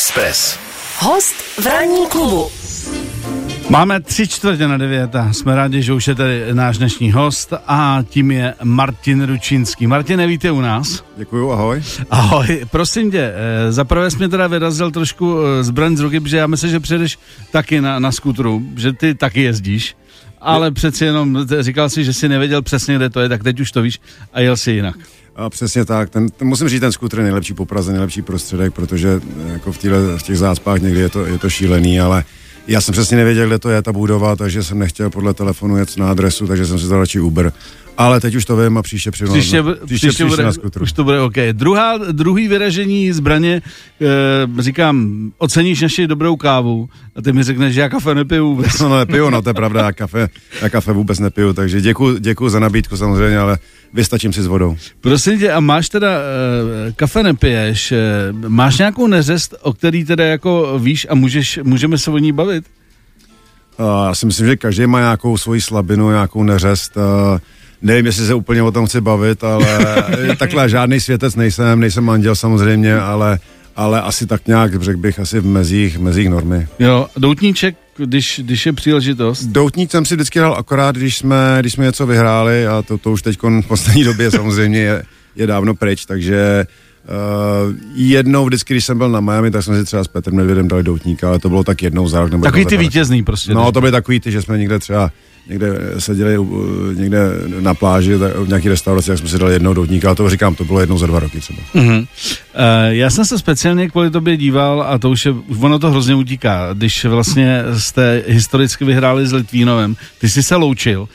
Express. Host v ranní klubu. Máme tři čtvrtě na devět a jsme rádi, že už je tady náš dnešní host a tím je Martin Ručínský. Martin, víte u nás? Děkuju, ahoj. Ahoj, prosím tě, eh, zaprvé jsi mě teda vyrazil trošku eh, zbraň z ruky, protože já myslím, že přijedeš taky na, na skutru, že ty taky jezdíš, ale přeci jenom říkal si, že si nevěděl přesně, kde to je, tak teď už to víš a jel si jinak. A přesně tak. Ten, ten, musím říct, ten skutr je nejlepší po Praze, nejlepší prostředek, protože eh, jako v, týhle, v těch zácpách někdy je to, je to šílený, ale já jsem přesně nevěděl, kde to je ta budova, takže jsem nechtěl podle telefonu jet na adresu, takže jsem si vzal radši Uber. Ale teď už to vím a příště přijdu Příště, na, příště, příště bude, na skutru. Už to bude OK. Druhá, druhý vyražení zbraně, e, říkám, oceníš naši dobrou kávu a ty mi řekneš, že já kafe nepiju vůbec. No, no nepiju, no to je pravda, já kafe, já kafe vůbec nepiju, takže děkuji děkuji za nabídku samozřejmě, ale vystačím si s vodou. Prosím tě, a máš teda, e, kafe nepiješ, e, máš nějakou neřest, o který teda jako víš a můžeš, můžeme se o ní bavit? Uh, já si myslím, že každý má nějakou svoji slabinu, nějakou neřest. Uh, nevím, jestli se úplně o tom chci bavit, ale takhle žádný světec nejsem, nejsem manžel samozřejmě, ale, ale asi tak nějak, řekl bych, asi v mezích, mezích normy. Jo, doutníček, když, když je příležitost? Doutník jsem si vždycky dal akorát, když jsme, když jsme něco vyhráli a to, to už teď v poslední době samozřejmě je, je dávno pryč, takže Uh, jednou vždycky, když jsem byl na Miami, tak jsme si třeba s Petrem Nedvědem dali doutníka, ale to bylo tak jednou za rok. Nebo takový ty vítězný prostě. No, to byly takový ty, že jsme někde třeba někde seděli někde na pláži, v nějaký restauraci, jak jsme si dali jednou doutníka, ale to říkám, to bylo jednou za dva roky třeba. Uh-huh. Uh, já jsem se speciálně kvůli tobě díval a to už je, ono to hrozně utíká, když vlastně jste historicky vyhráli s Litvínovem, ty jsi se loučil uh,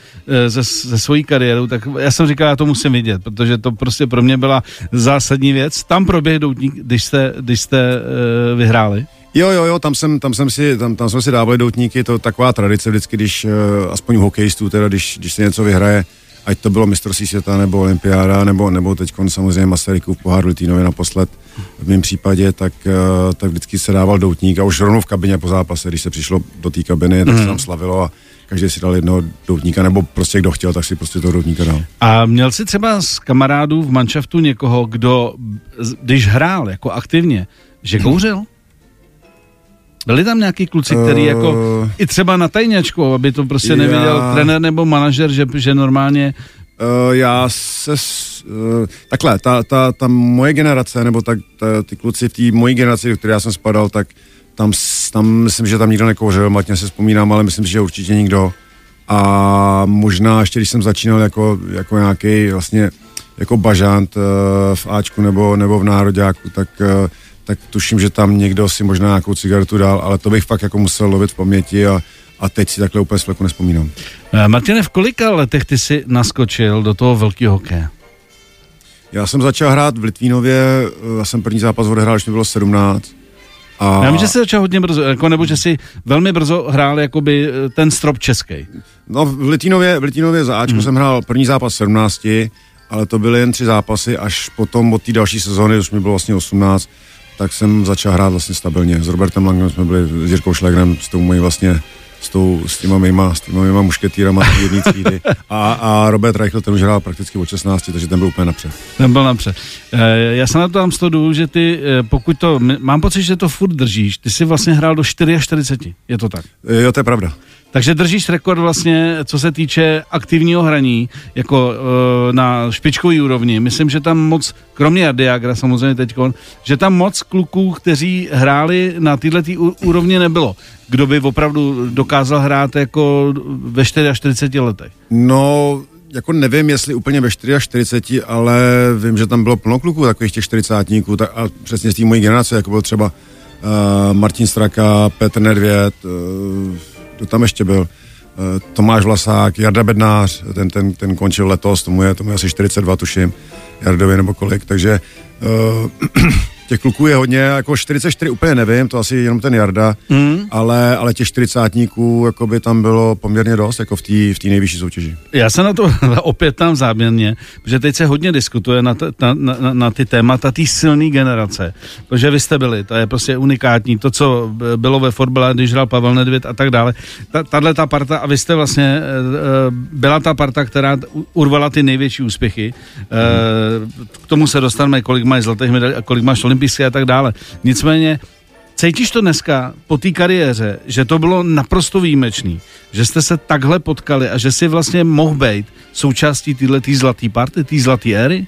ze, ze svojí kariérou, tak já jsem říkal, já to musím vidět, protože to prostě pro mě byla zásadní věc. Tam proběh doutník, když jste, když jste uh, vyhráli. Jo, jo, jo, tam jsem, tam jsem si, tam, tam jsme si dávali doutníky, to taková tradice vždycky, když, uh, aspoň u hokejistů, teda, když, když se něco vyhraje, ať to bylo mistrovství světa nebo olympiáda, nebo, nebo teď samozřejmě Masarykův pohár Litínově naposled v mém případě, tak, uh, tak vždycky se dával doutník a už rovnou v kabině po zápase, když se přišlo do té kabiny, tak mm. se mhm. tam slavilo a každý si dal jednoho doutníka, nebo prostě kdo chtěl, tak si prostě toho doutníka dal. A měl jsi třeba z kamarádů v manšaftu někoho, kdo, když hrál jako aktivně, že kouřil? Byli tam nějaký kluci, který uh, jako i třeba na tajňačku, aby to prostě já, neviděl trenér nebo manažer, že, že normálně... Uh, já se... Uh, takhle, ta, ta, ta moje generace, nebo tak ta, ty kluci v té mojí generaci, do které já jsem spadal, tak tam, tam myslím, že tam nikdo nekouřil, matně se vzpomínám, ale myslím, že určitě nikdo. A možná ještě, když jsem začínal jako, jako nějaký vlastně jako bažant uh, v Ačku nebo, nebo v Nároďáku, tak uh, tak tuším, že tam někdo si možná nějakou cigaretu dal, ale to bych fakt jako musel lovit v paměti a, a teď si takhle úplně z fleku nespomínám. Eh, Martine, v kolika letech ty jsi naskočil do toho velkého hokeje? Já jsem začal hrát v Litvínově, eh, já jsem první zápas odehrál, když mi bylo 17. A... Já vím, že jsi začal hodně brzo, jako, nebo že jsi velmi brzo hrál jakoby eh, ten strop český. No v Litvínově, v Litvínově za Ačku hmm. jsem hrál první zápas 17, ale to byly jen tři zápasy, až potom od té další sezóny, už mi bylo vlastně 18, tak jsem začal hrát vlastně stabilně. S Robertem Langem jsme byli, s Jirkou Šlegrem, s tou mojí vlastně s, tou, s těma mýma, s těma mýma mušketýrama jedný třídy. A, a Robert Reichel ten už hrál prakticky od 16, takže ten byl úplně napřed. Ten byl napřed. E, já se na to tam studu, že ty, e, pokud to, mám pocit, že to furt držíš, ty jsi vlastně hrál do 44, je to tak? E, jo, to je pravda. Takže držíš rekord vlastně, co se týče aktivního hraní, jako e, na špičkový úrovni. Myslím, že tam moc, kromě Diagra samozřejmě teď, že tam moc kluků, kteří hráli na tyhle tý úrovni nebylo. Kdo by opravdu dokázal hrát jako ve 44 letech? No, jako nevím, jestli úplně ve 44, ale vím, že tam bylo plno kluků, takových těch 40 tak a přesně z té mojí generace, jako byl třeba uh, Martin Straka, Petr Nedvěd, uh, kdo tam ještě byl, eh, Tomáš Vlasák, Jarda Bednář, ten, ten, ten končil letos, tomu je, tomu je asi 42, tuším, Jardovi nebo kolik, takže uh, těch kluků je hodně, jako 44 úplně nevím, to asi jenom ten Jarda, mm. ale, ale těch 40 jako by tam bylo poměrně dost, jako v té v nejvyšší soutěži. Já se na to opět tam záměrně, protože teď se hodně diskutuje na, t, na, na, na ty témata té silné generace, protože vy jste byli, to je prostě unikátní, to, co bylo ve fotbale, když hrál Pavel Nedvěd a tak dále, ta, tahle ta parta, a vy jste vlastně e, byla ta parta, která urvala ty největší úspěchy, mm. k tomu se dostaneme, kolik mají zlatých medailí a kolik máš olympijské a tak dále. Nicméně Cítíš to dneska po té kariéře, že to bylo naprosto výjimečný, že jste se takhle potkali a že si vlastně mohl být součástí téhle zlaté party, té zlaté éry?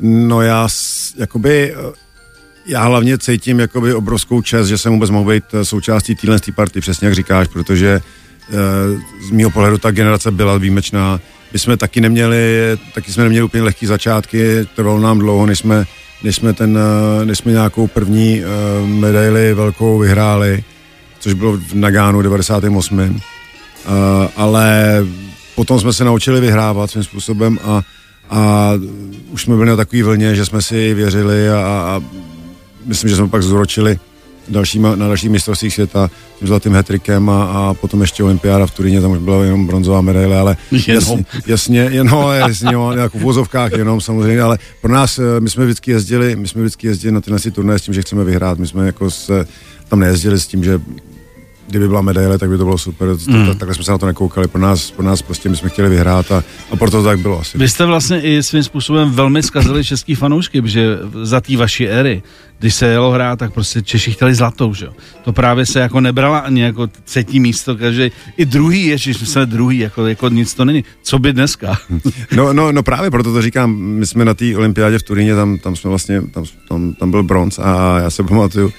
No já, jakoby, já hlavně cítím jakoby obrovskou čest, že jsem vůbec mohl být eh, součástí téhle party, přesně jak říkáš, protože eh, z mého pohledu ta generace byla výjimečná. My jsme taky neměli, taky jsme neměli úplně lehký začátky, trvalo nám dlouho, než jsme, než jsme, ten, eh, než jsme nějakou první medaili velkou vyhráli, což bylo v Nagánu 98. ale potom jsme se naučili vyhrávat svým způsobem a, a už jsme byli na takový vlně, že jsme si věřili a, a myslím, že jsme pak zúročili dalšíma, na dalších mistrovstvích světa tím zlatým hetrikem a, a potom ještě olympiáda v Turíně, tam už byla jenom bronzová medaile, ale jasně, jasně jenom, jasně, jo, jako v vozovkách jenom samozřejmě, ale pro nás, eh, my jsme vždycky jezdili, my jsme vždycky jezdili na tyhle turné s tím, že chceme vyhrát, my jsme jako se tam nejezdili s tím, že kdyby byla medaile, tak by to bylo super. Mm. Takhle jsme se na to nekoukali. Pro nás, pro nás prostě my jsme chtěli vyhrát a, a proto to tak bylo asi. Vy jste vlastně i svým způsobem velmi zkazili český fanoušky, že za té vaší éry, když se jelo hrát, tak prostě Češi chtěli zlatou, že To právě se jako nebrala ani jako třetí místo, takže i druhý je, že jsme druhý, jako, jako nic to není. Co by dneska? No, no, no právě proto to říkám, my jsme na té olympiádě v Turíně, tam, tam jsme vlastně, tam, tam, tam byl bronz a já se pamatuju,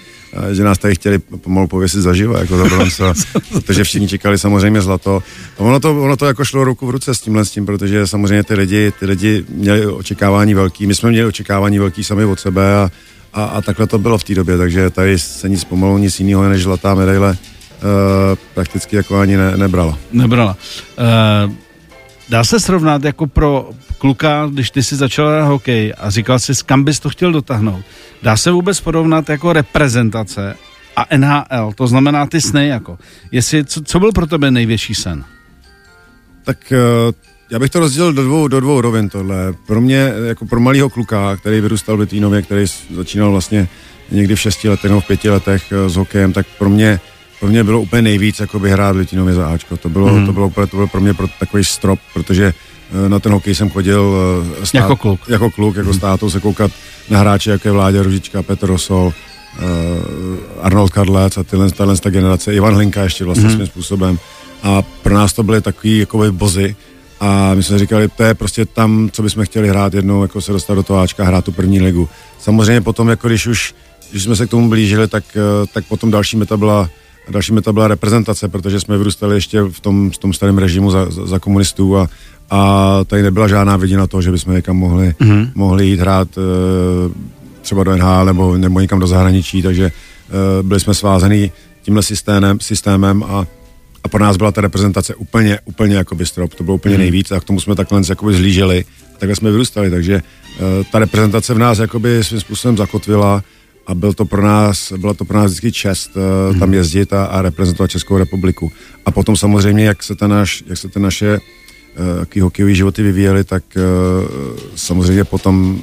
že nás tady chtěli pomalu pověsit zaživa, jako za bronze, protože všichni čekali samozřejmě zlato. A ono to, ono to jako šlo ruku v ruce s tímhle s tím, protože samozřejmě ty lidi, ty lidi měli očekávání velký, my jsme měli očekávání velký sami od sebe a, a, a takhle to bylo v té době, takže tady se nic pomalu, nic jiného než zlatá medaile uh, prakticky jako ani ne, nebrala. Nebrala. Uh, dá se srovnat jako pro kluka, když ty si začal na hokej a říkal jsi, kam bys to chtěl dotáhnout. Dá se vůbec porovnat jako reprezentace a NHL, to znamená ty sny jako. Jestli, co, co byl pro tebe největší sen? Tak uh, já bych to rozdělil do dvou, do dvou rovin tohle. Pro mě, jako pro malého kluka, který vyrůstal v Litvínově, který začínal vlastně někdy v šesti letech nebo v pěti letech uh, s hokejem, tak pro mě pro mě bylo úplně nejvíc jako vyhrát v Litvínově za Ačko. To bylo, mm. to bylo, to bylo pro mě pro takový strop, protože Eh, na ten hokej jsem chodil eh, stát, jako kluk, jako, kluk, jako hmm. státou se koukat na hráče, jako je Vládě Ružička, Petr Rosol, uh, Arnold Karlec a tyhle, tahle ta generace, Ivan Hlinka ještě vlastně mm. svým způsobem. A pro nás to byly takový jako bozy. A my jsme říkali, to je prostě tam, co bychom chtěli hrát jednou, jako se dostat do toho Ačka, hrát tu první ligu. Samozřejmě potom, jako když už, když jsme se k tomu blížili, tak, tak potom další meta byla další meta byla reprezentace, protože jsme vyrůstali ještě v tom, v tom starém režimu za, za, za komunistů a, a tady nebyla žádná vidina toho, že bychom někam mohli, mm-hmm. mohli jít hrát e, třeba do NHL nebo, nebo někam do zahraničí, takže e, byli jsme svázaný tímhle systémem, systémem a, a pro nás byla ta reprezentace úplně, úplně jako strop, to bylo úplně mm-hmm. nejvíc a k tomu jsme takhle jakoby zlíželi, takhle jsme vyrůstali, takže e, ta reprezentace v nás jakoby svým způsobem zakotvila a byl to pro nás, byla to pro nás vždycky čest uh, tam jezdit a, a reprezentovat Českou republiku. A potom samozřejmě, jak se, ta naš, jak se ty naše uh, jaký hokejové životy vyvíjely, tak uh, samozřejmě potom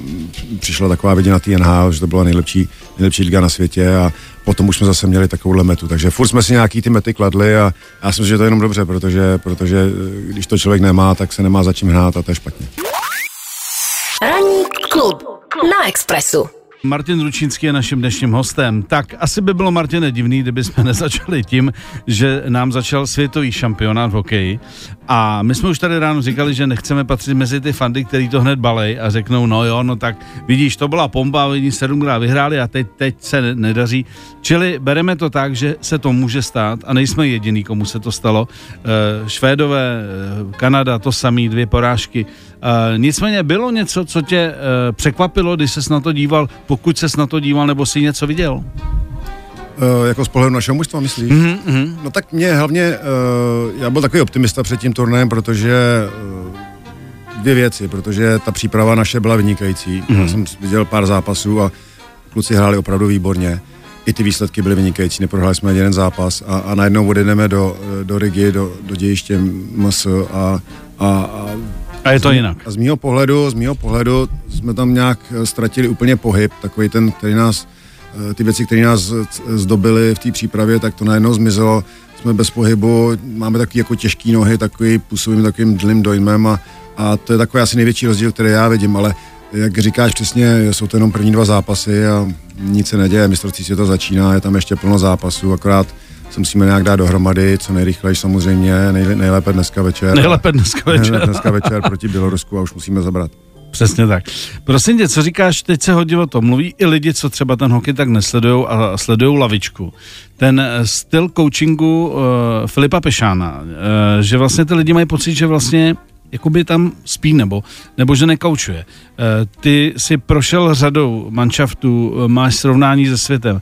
přišla taková vidina té NHL, že to byla nejlepší, nejlepší liga na světě a potom už jsme zase měli takovou metu. Takže furt jsme si nějaký ty mety kladli a já si myslím, že to je jenom dobře, protože, protože když to člověk nemá, tak se nemá za čím hrát a to je špatně. Ranní klub na Expressu. Martin Ručínský je naším dnešním hostem. Tak asi by bylo, Martine, divný, kdyby jsme nezačali tím, že nám začal světový šampionát v hokeji. A my jsme už tady ráno říkali, že nechceme patřit mezi ty fandy, který to hned balej a řeknou, no jo, no tak vidíš, to byla pompa, oni sedmkrát vyhráli a teď, teď se nedaří. Čili bereme to tak, že se to může stát a nejsme jediný, komu se to stalo. E, Švédové, eh, Kanada, to samý, dvě porážky. E, nicméně bylo něco, co tě e, překvapilo, když ses na to díval, pokud ses na to díval, nebo si něco viděl? Uh, jako z pohledu našeho mužstva, myslíš? Mm-hmm. No tak mě hlavně, uh, já byl takový optimista před tím turnajem, protože uh, dvě věci, protože ta příprava naše byla vynikající. Mm-hmm. Já jsem viděl pár zápasů a kluci hráli opravdu výborně. I ty výsledky byly vynikající, neprohráli jsme jeden zápas a, a najednou odjedeme do, do Rigi, do, do dějiště MS a, a, a a je to jinak. A z mého pohledu, z mýho pohledu jsme tam nějak eh, ztratili úplně pohyb, takový ten, který nás, eh, ty věci, které nás zdobily v té přípravě, tak to najednou zmizelo. Jsme bez pohybu, máme taky jako těžké nohy, takový působím takovým dlým dojmem a, a to je takový asi největší rozdíl, který já vidím, ale jak říkáš přesně, jsou to jenom první dva zápasy a nic se neděje, mistrovství světa začíná, je tam ještě plno zápasů, akorát se musíme nějak dát dohromady, co nejrychleji samozřejmě, nejle, nejlépe dneska večer. Nejlépe dneska večer. Nejlépe dneska večer proti Bělorusku a už musíme zabrat. Přesně tak. Prosím tě, co říkáš, teď se hodně o tom mluví i lidi, co třeba ten hokej tak nesledují a sledují lavičku. Ten eh, styl coachingu uh, Filipa Pešána, uh, že vlastně ty lidi mají pocit, že vlastně jakoby tam spí nebo, nebo že nekaučuje. Uh, ty si prošel řadou manšaftů, uh, máš srovnání se světem.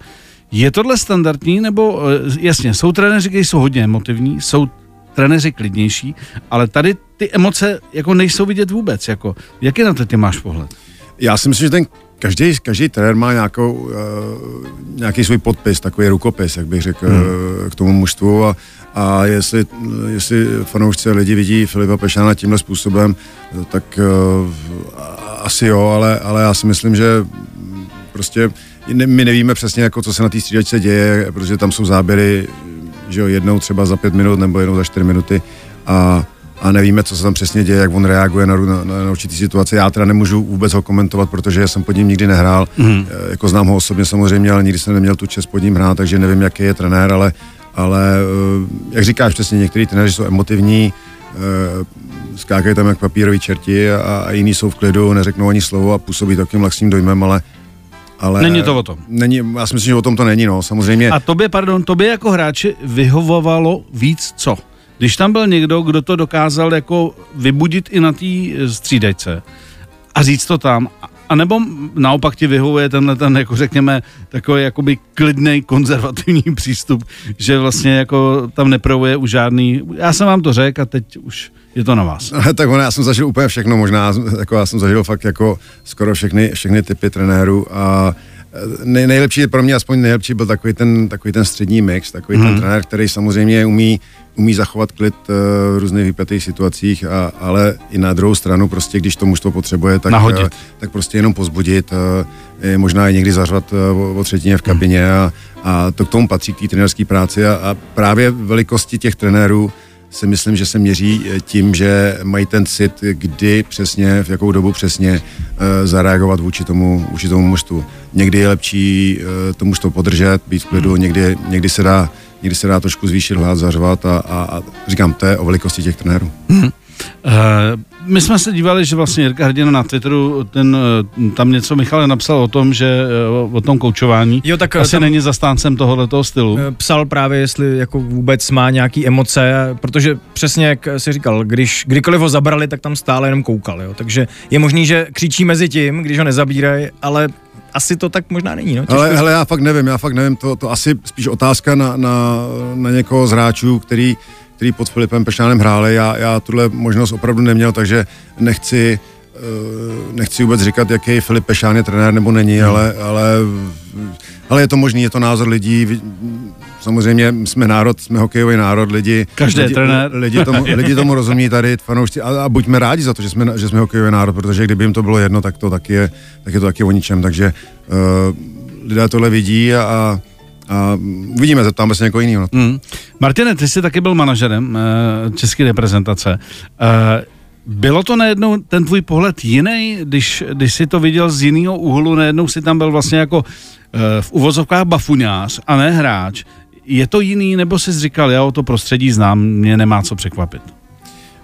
Je tohle standardní, nebo uh, jasně, jsou trenéři, kteří jsou hodně emotivní, jsou trenéři klidnější, ale tady ty emoce jako nejsou vidět vůbec. Jako. Jaký na to ty máš pohled? Já si myslím, že ten každý, každý trenér má nějakou, uh, nějaký svůj podpis, takový rukopis, jak bych řekl, hmm. uh, k tomu mužstvu a, a jestli, jestli fanoušci lidi vidí Filipa Pešana tímhle způsobem, tak uh, asi jo, ale, ale já si myslím, že prostě my nevíme přesně, jako co se na té střídačce děje, protože tam jsou záběry že jo, jednou třeba za pět minut nebo jednou za čtyři minuty a, a nevíme, co se tam přesně děje, jak on reaguje na, na, na, na určitý situace. Já teda nemůžu vůbec ho komentovat, protože jsem pod ním nikdy nehrál. Mm. Jako znám ho osobně samozřejmě, ale nikdy jsem neměl tu čest pod ním hrát, takže nevím, jaký je trenér, ale, ale eh, jak říkáš přesně, některý trenéři jsou emotivní, eh, skákají tam jak papíroví čerti a, a jiní jsou v klidu, neřeknou ani slovo a působí takým laxním dojmem, ale ale není to o tom. Není, já si myslím, že o tom to není, no, samozřejmě. A tobě, pardon, tobě jako hráči vyhovovalo víc co? Když tam byl někdo, kdo to dokázal jako vybudit i na té střídečce a říct to tam, a nebo naopak ti vyhovuje tenhle ten, jako řekněme, takový jakoby klidný konzervativní přístup, že vlastně jako tam neprojuje už žádný, já jsem vám to řekl a teď už je to na vás. tak ono, já jsem zažil úplně všechno možná, jako já jsem zažil fakt jako skoro všechny, všechny typy trenérů a e, nej, nejlepší, pro mě aspoň nejlepší byl takový ten, takový ten střední mix, takový hmm. ten mhm. trenér, který samozřejmě umí, umí zachovat klid uh, v různých vypjatých situacích, a, ale i na druhou stranu prostě, když to mužstvo potřebuje, tak, uh, tak prostě jenom pozbudit, uh, možná i někdy zařvat o třetině v kabině hmm. a, a to k tomu patří k té trenérské práci a, a právě velikosti těch trenérů si myslím, že se měří eh, tím, že mají ten cit, kdy přesně, v jakou dobu přesně uh, zareagovat vůči tomu, vůči tomu mužstvu. Někdy je lepší uh, to mužstvo podržet, být v klidu, někdy, někdy se dá někdy se dá trošku zvýšit hlad, zařvat a, a, a říkám, to je o velikosti těch trenérů. Hmm. Uh, my jsme se dívali, že vlastně Jirka Hrdina na Twitteru, ten, eh, tam něco Michal napsal o tom, že eh, o tom koučování. Jo, tak asi tam, není zastáncem tohoto stylu. Eh, psal právě, jestli jako vůbec má nějaký emoce, protože přesně jak si říkal, když kdykoliv ho zabrali, tak tam stále jenom koukal, jo. Takže je možný, že křičí mezi tím, když ho nezabírají, ale asi to tak možná není. No? Ale hele, já fakt nevím, já fakt nevím, to, to asi spíš otázka na, na, na někoho z hráčů, který který pod Filipem Pešánem hráli. Já, já tuhle možnost opravdu neměl, takže nechci, eh, nechci vůbec říkat, jaký Filip Pešán je trenér nebo není, hmm. ale, ale, ale je to možný, je to názor lidí. Samozřejmě jsme národ, jsme hokejový národ, lidi, Každý lidi, trenér. lidi, tomu, lidi tomu rozumí tady, fanoušci, a, a, buďme rádi za to, že jsme, že jsme hokejový národ, protože kdyby jim to bylo jedno, tak to taky je, tak je to taky o ničem, takže uh, lidé tohle vidí a, a a uvidíme, zeptáme se někoho jiného. Mm. Martine, ty jsi taky byl manažerem uh, české reprezentace. Uh, bylo to najednou ten tvůj pohled jiný, když, když jsi to viděl z jiného úhlu, najednou si tam byl vlastně jako uh, v uvozovkách bafuňář a ne hráč. Je to jiný, nebo jsi říkal, já o to prostředí znám, mě nemá co překvapit?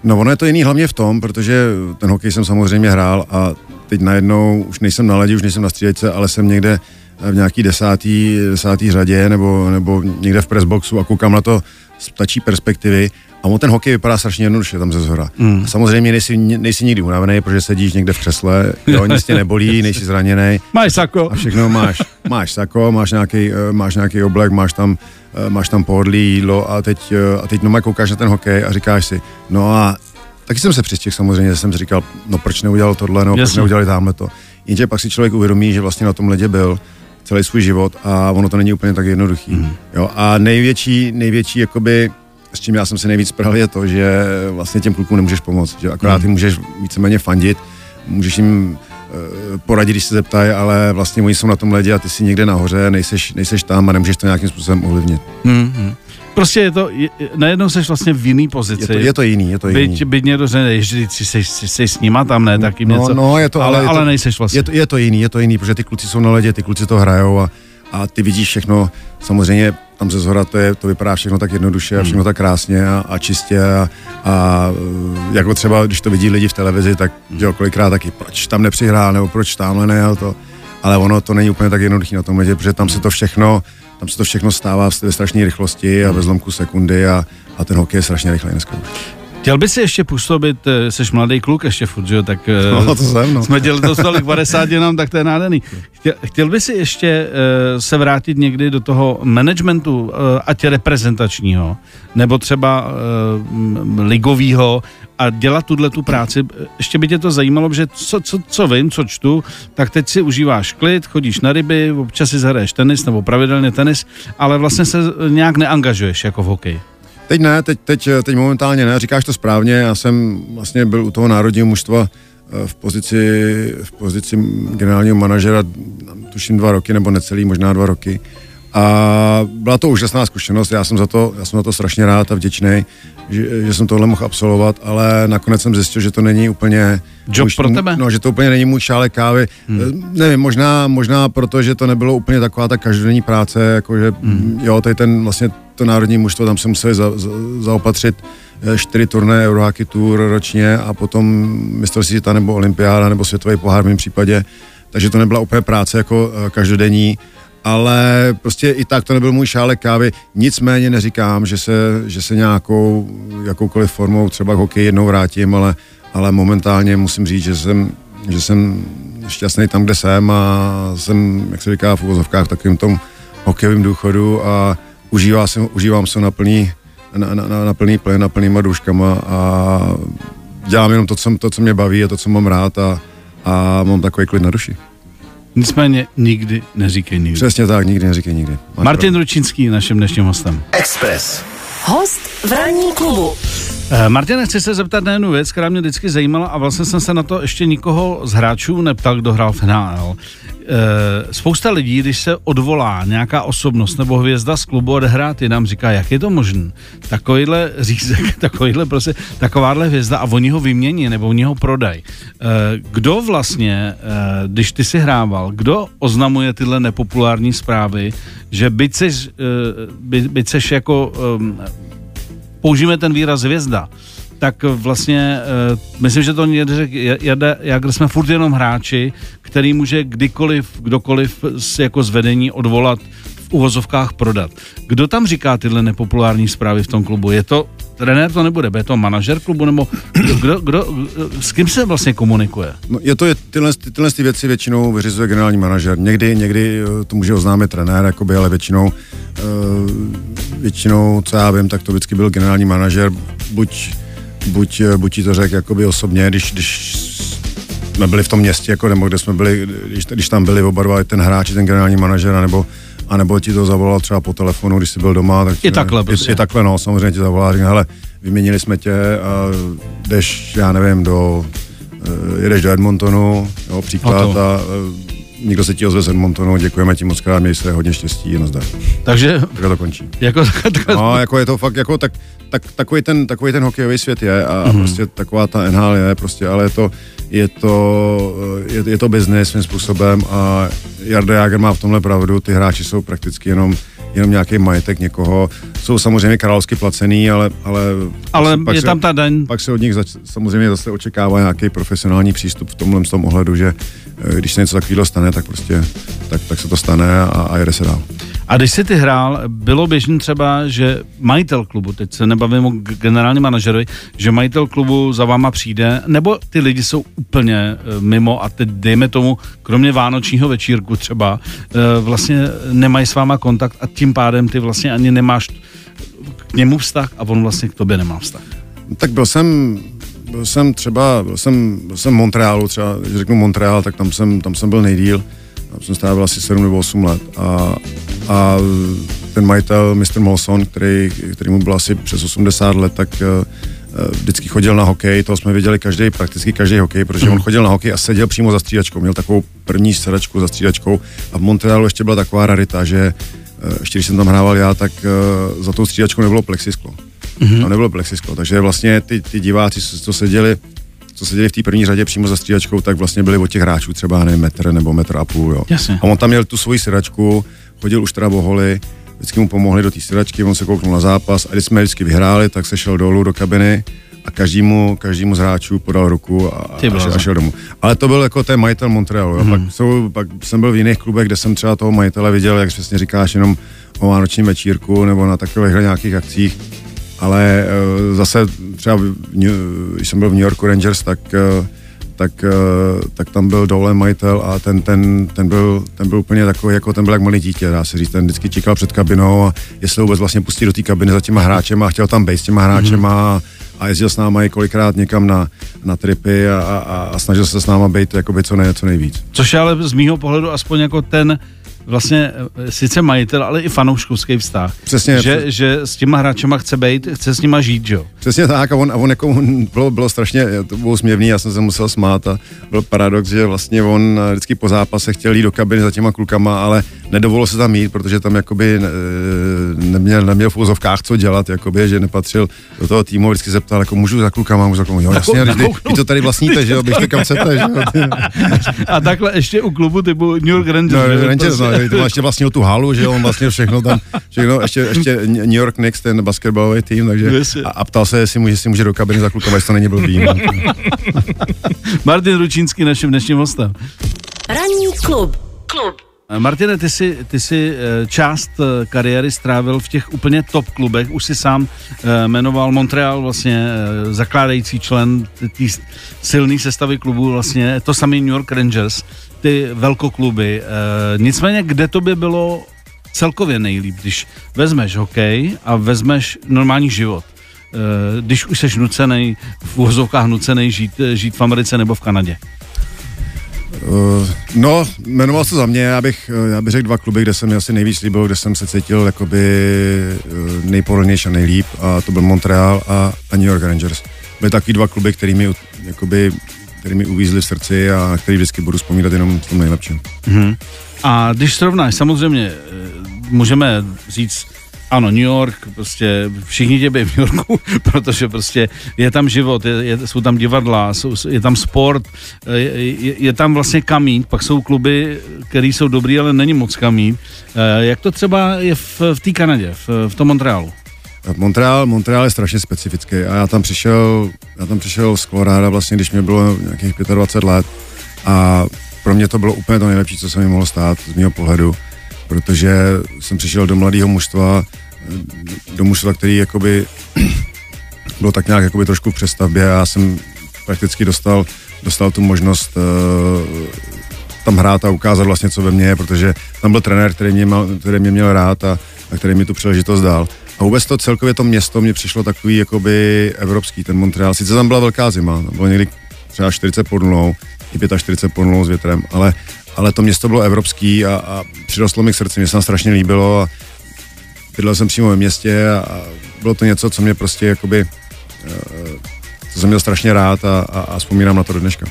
No ono je to jiný hlavně v tom, protože ten hokej jsem samozřejmě hrál a teď najednou už nejsem na ledě, už nejsem na střídečce, ale jsem někde v nějaký desátý, desátý řadě nebo, nebo někde v pressboxu a koukám na to z ptačí perspektivy a on ten hokej vypadá strašně jednoduše tam ze zhora. Mm. A samozřejmě nejsi, nejsi nikdy unavený, protože sedíš někde v křesle, jo, nic tě nebolí, nejsi zraněný. Máš sako. A všechno máš. Máš sako, máš nějaký, eh, máš nějaký oblek, máš tam, eh, máš tam pohodlí, jídlo a teď, eh, a teď no koukáš na ten hokej a říkáš si, no a taky jsem se přistěh samozřejmě, jsem si říkal, no proč neudělal tohle, no proč neudělali tamhle to. Jenže pak si člověk uvědomí, že vlastně na tom ledě byl celý svůj život a ono to není úplně tak jednoduchý. Mm. Jo, a největší, největší jakoby s čím já jsem se nejvíc pral, je to, že vlastně těm klukům nemůžeš pomoct, že akorát mm. můžeš víceméně fandit, můžeš jim uh, poradit, když se zeptají, ale vlastně oni jsou na tom ledě a ty jsi někde nahoře, nejseš, nejseš tam a nemůžeš to nějakým způsobem ovlivnit. Mm-hmm. Prostě je to, je, najednou seš vlastně v jiný pozici. Je to, je to jiný, je to jiný. Byť, byť někdo řekne, ježdí, si jsi, jsi, jsi s nima tam, ne, tak jim no, něco. no, je to, ale, ale, je ale to, nejseš vlastně. Je to, je to jiný, je to jiný, protože ty kluci jsou na ledě, ty kluci to hrajou a, a ty vidíš všechno, samozřejmě tam ze zhora to, je, to vypadá všechno tak jednoduše a všechno tak krásně a, a čistě a, a jako třeba, když to vidí lidi v televizi, tak jo, kolikrát taky, proč tam nepřihrál, nebo proč tamhle nejel to, ale ono to není úplně tak jednoduché na tom ledě, protože tam se to všechno, tam se to všechno stává ve strašné rychlosti a ve zlomku sekundy a, a ten hokej je strašně rychlý dneska. Chtěl by si ještě působit, eh, jsi mladý kluk ještě furt, že jo, tak eh, No, to jsem, no. jsme dělali to tolik 50 jenom, tak to je nádherný. Chtěl, chtěl by si ještě uh, se vrátit někdy do toho managementu, ať reprezentačního, nebo třeba ligového a dělat tuhle tu práci. Ještě by tě to zajímalo, že co, co, co vím, co čtu, tak teď si užíváš klid, chodíš na ryby, občas si zahraješ tenis nebo pravidelně tenis, ale vlastně se nějak neangažuješ jako v hokeji. Teď ne, teď, teď, teď momentálně ne, říkáš to správně, já jsem vlastně byl u toho národního mužstva v pozici, v pozici generálního manažera, tuším dva roky, nebo necelý, možná dva roky. A byla to úžasná zkušenost, já jsem za to, já jsem za to strašně rád a vděčný, že, že jsem tohle mohl absolvovat, ale nakonec jsem zjistil, že to není úplně... Job můj, pro tebe? No, že to úplně není můj šálek kávy. Hmm. Nevím, možná, možná proto, že to nebylo úplně taková ta každodenní práce, jakože hmm. jo, tady ten vlastně to národní mužstvo, tam se museli za, za, zaopatřit čtyři turné Eurohockey Tour ročně a potom mistrovství světa nebo olympiáda nebo světový pohár v mém případě, takže to nebyla úplně práce jako každodenní, ale prostě i tak to nebyl můj šálek kávy. Nicméně neříkám, že se, že se nějakou, jakoukoliv formou třeba k hokeji jednou vrátím, ale, ale momentálně musím říct, že jsem, že jsem šťastný tam, kde jsem a jsem, jak se říká v uvozovkách, v takovém tom hokejovém důchodu a užívám se, užívám se na plný, na, na, na, na plný plyn, na plnýma duškama a dělám jenom to co, to, co mě baví a to, co mám rád a, a mám takový klid na duši. Nicméně nikdy neříkej nikdy. Přesně tak, nikdy neříkej nikdy. Máš Martin pravdu. Ručínský, naším dnešním hostem. Express. Host v ranní klubu. Uh, Martin, chci se zeptat na jednu věc, která mě vždycky zajímala a vlastně jsem se na to ještě nikoho z hráčů neptal, kdo hrál NHL. Uh, spousta lidí, když se odvolá nějaká osobnost nebo hvězda z klubu odehrát nám říká, jak je to možné. Takovýhle řízek, takovýhle prostě, takováhle hvězda a oni ho vymění nebo oni ho prodají. Uh, kdo vlastně, když ty si hrával, kdo oznamuje tyhle nepopulární zprávy, že byť seš, by, byť seš jako um, použijeme ten výraz hvězda, tak vlastně uh, myslím, že to někde jede, jak jsme furt jenom hráči, který může kdykoliv, kdokoliv jako zvedení odvolat v uvozovkách prodat. Kdo tam říká tyhle nepopulární zprávy v tom klubu? Je to trenér to nebude, je to manažer klubu, nebo kdo, kdo, s kým se vlastně komunikuje? No, je to, je, tyhle, tyhle ty věci většinou vyřizuje generální manažer. Někdy, někdy to může oznámit trenér, jakoby, ale většinou, většinou, co já vím, tak to vždycky byl generální manažer, buď, buď, buď ti to řekl jakoby osobně, když, když jsme byli v tom městě, jako, nebo kde jsme byli, když, když tam byli oba dva, ten hráč, ten generální manažer, nebo a nebo ti to zavolal třeba po telefonu, když jsi byl doma. Tak I takhle prostě. I, I takhle, no, samozřejmě ti zavolal, říká, hele, vyměnili jsme tě a jdeš, já nevím, do, uh, jedeš do Edmontonu, jo, příklad, a, uh, někdo se ti ozve z Edmontonu, děkujeme ti moc krát, měj se hodně štěstí, nazdar. Takže... Takhle to končí. Jako, takhle... No, jako je to fakt, jako tak, tak takový, ten, takový ten hokejový svět je a mm-hmm. prostě taková ta NHL je prostě, ale je to, je to, je, je to business svým způsobem a Jarda Jager má v tomhle pravdu, ty hráči jsou prakticky jenom jenom nějaký majetek někoho. Jsou samozřejmě královsky placený, ale... Ale, ale pak je se, tam ta daň. Pak se od nich zač, samozřejmě zase očekává nějaký profesionální přístup v tomhle v tom ohledu, že když se něco takového stane, tak prostě tak, tak se to stane a, a jede se dál. A když jsi ty hrál, bylo běžný třeba, že majitel klubu, teď se nebavím o generálním manažerovi, že majitel klubu za váma přijde, nebo ty lidi jsou úplně mimo a teď dejme tomu, kromě vánočního večírku třeba, vlastně nemají s váma kontakt a tím pádem ty vlastně ani nemáš k němu vztah a on vlastně k tobě nemá vztah. Tak byl jsem byl jsem třeba, byl jsem, byl jsem v Montrealu, třeba, když řeknu Montreal, tak tam jsem, tam jsem byl nejdíl. Tam jsem strávil asi 7 nebo 8 let. A, a ten majitel, Mr. Molson, který, který mu byl asi přes 80 let, tak vždycky chodil na hokej, to jsme viděli každý, prakticky každý hokej, protože on chodil na hokej a seděl přímo za střídačkou, měl takovou první sedačku za střídačkou a v Montrealu ještě byla taková rarita, že eh, ještě když jsem tam hrával já, tak za tou střídačkou nebylo plexisklo. Mm-hmm. Tam nebylo plexisklo, takže vlastně ty, ty diváci, co seděli, co seděli v té první řadě přímo za střídačkou, tak vlastně byli od těch hráčů třeba ne metr nebo metr a půl. Jo. Jasně. A on tam měl tu svoji sedačku, chodil už teda boholi, vždycky mu pomohli do té sedačky, on se kouknul na zápas a když jsme vždycky vyhráli, tak se šel dolů do kabiny a každému, každému z hráčů podal ruku a, a, šel, a šel domů. Ale to byl jako ten majitel Montrealu. Hmm. Pak, jsou, pak jsem byl v jiných klubech, kde jsem třeba toho majitele viděl, jak přesně říkáš, jenom o vánočním večírku nebo na takových nějakých akcích. Ale uh, zase třeba, když jsem byl v New Yorku Rangers, tak uh, tak, tak tam byl dole majitel a ten, ten, ten, byl, ten byl úplně takový, jako ten byl jak malý dítě, dá se říct. Ten vždycky čekal před kabinou a jestli vůbec vlastně pustí do té kabiny za těma hráčem a chtěl tam být s těma hráčem mm-hmm. a a jezdil s náma i kolikrát někam na, na tripy a, a, a snažil se s náma být jakoby co, nej, co nejvíc. Což je ale z mýho pohledu aspoň jako ten vlastně eh, sice majitel, ale i fanouškovský vztah. Přesně. Že, přes... že s těma hráčema chce být, chce s nima žít, jo. Přesně tak a on, a on jako on bylo, bylo strašně, to bylo směvný, já jsem se musel smát a byl paradox, že vlastně on vždycky po zápase chtěl jít do kabiny za těma klukama, ale nedovolil se tam jít, protože tam jakoby ne, neměl, neměl v úzovkách co dělat, jakoby, že nepatřil do toho týmu, vždycky se ptal, jako můžu za klukama, můžu za klukama, jo jasně, vy, vy to tady vlastníte, že jo, běžte kam chcete, že jo. A takhle ještě u klubu typu New York Rangers. No, Rangers, no, to ještě vlastně tu halu, že on vlastně všechno tam, všechno, ještě, ještě New York Knicks, ten basketbalový tým, takže a, a ptal se, jestli může, jestli může do kabiny za klukama, jestli to není blbý. No. Martin Ručínský, naším dnešním hostem. Ranní klub. Klub. Eh, Martine, ty jsi, ty jsi eh, část eh, kariéry strávil v těch úplně top klubech, už si sám jmenoval Montreal, vlastně zakládající člen té silné sestavy klubu, vlastně to samý New York Rangers, ty velkokluby. Nicméně, kde to by bylo celkově nejlíp, když vezmeš hokej a vezmeš normální život? Když už jsi nucený, v úvozovkách nucený žít, žít v Americe nebo v Kanadě? No, jmenoval se za mě, já bych, eh, já bych řekl dva kluby, kde jsem asi nejvíc líbil, kde jsem se cítil jakoby nejpohodlnější a nejlíp a to byl Montreal a, a New York Rangers. Byly takový dva kluby, který mi, jakoby, který mi uvízli v srdci a který vždycky budu vzpomínat jenom v tom nejlepším. Uh-huh. A když srovnáš, samozřejmě můžeme říct, ano, New York, prostě všichni tě v New Yorku, protože prostě je tam život, je, je, jsou tam divadla, jsou, je tam sport, je, je, je tam vlastně kamín, pak jsou kluby, které jsou dobrý, ale není moc kamín. Eh, jak to třeba je v, v té Kanadě, v, v tom Montrealu? Montreal, Montreal je strašně specifický a já tam přišel, já tam přišel z Colorado vlastně, když mi bylo nějakých 25 let a pro mě to bylo úplně to nejlepší, co se mi mohlo stát z mého pohledu protože jsem přišel do mladého mužstva, do mužstva, který jakoby bylo tak nějak jakoby trošku v přestavbě a já jsem prakticky dostal, dostal tu možnost uh, tam hrát a ukázat vlastně, co ve mně je, protože tam byl trenér, který mě, mal, který mě měl rád a, a který mi tu příležitost dal. A vůbec to celkově to město mě přišlo takový jakoby evropský, ten Montreal. Sice tam byla velká zima, bylo někdy třeba 40 pod nulou, i 45 pod nulou s větrem, ale ale to město bylo evropský a, a přirostlo mi k srdci, mě se tam strašně líbilo a bydlel jsem přímo ve městě a, a bylo to něco, co mě prostě jakoby, uh, co jsem měl strašně rád a, a, a vzpomínám na to do dneška.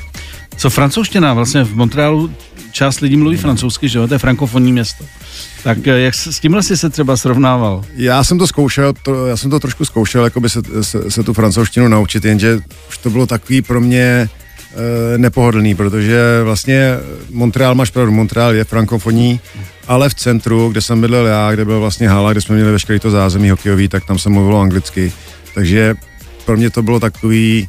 Co francouzština? Vlastně v Montrealu část lidí mluví francouzsky, že jo? To je frankofonní město. Tak eh, jak s tímhle jsi se třeba srovnával? Já jsem to zkoušel, to, já jsem to trošku zkoušel, jakoby se, se, se tu francouzštinu naučit, jenže už to bylo takový pro mě Eh, nepohodlný, protože vlastně Montreal, máš pravdu, Montreal je frankofoní, ale v centru, kde jsem bydlel já, kde byl vlastně hala, kde jsme měli veškerý to zázemí hokejový, tak tam se mluvilo anglicky. Takže pro mě to bylo takový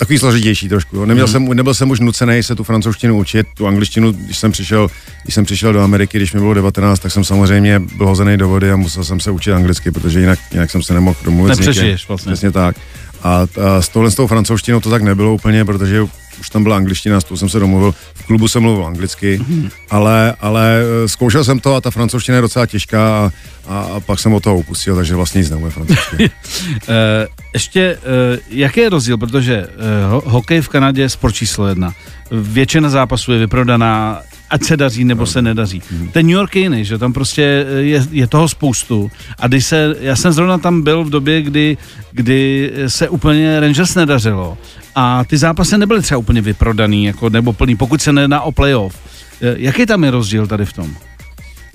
takový složitější trošku. Jo. Neměl mm. jsem, nebyl jsem už nucený se tu francouzštinu učit, tu angličtinu, když jsem přišel, když jsem přišel do Ameriky, když mi bylo 19, tak jsem samozřejmě byl hozený do vody a musel jsem se učit anglicky, protože jinak, jinak jsem se nemohl domluvit. Nepřežiješ vlastně. Přesně tak. A, a s touhle s tou francouzštinou to tak nebylo úplně, protože už tam byla angličtina, s tou jsem se domluvil. V klubu jsem mluvil anglicky, mm-hmm. ale, ale eh, zkoušel jsem to a ta francouzština je docela těžká a, a, a pak jsem od toho upustil, takže vlastně nic neumím francouzsky. Eh, ještě, uh, jaký je rozdíl, protože uh, hokej v Kanadě je sport číslo jedna. Většina zápasů je vyprodaná, ať se daří nebo se nedaří. Mm. Ten New York je jiný, že tam prostě je, je toho spoustu. A když se, já jsem zrovna tam byl v době, kdy, kdy se úplně Rangers nedařilo a ty zápasy nebyly třeba úplně vyprodaný, jako, nebo plný, pokud se nedá o playoff. Jaký tam je rozdíl tady v tom?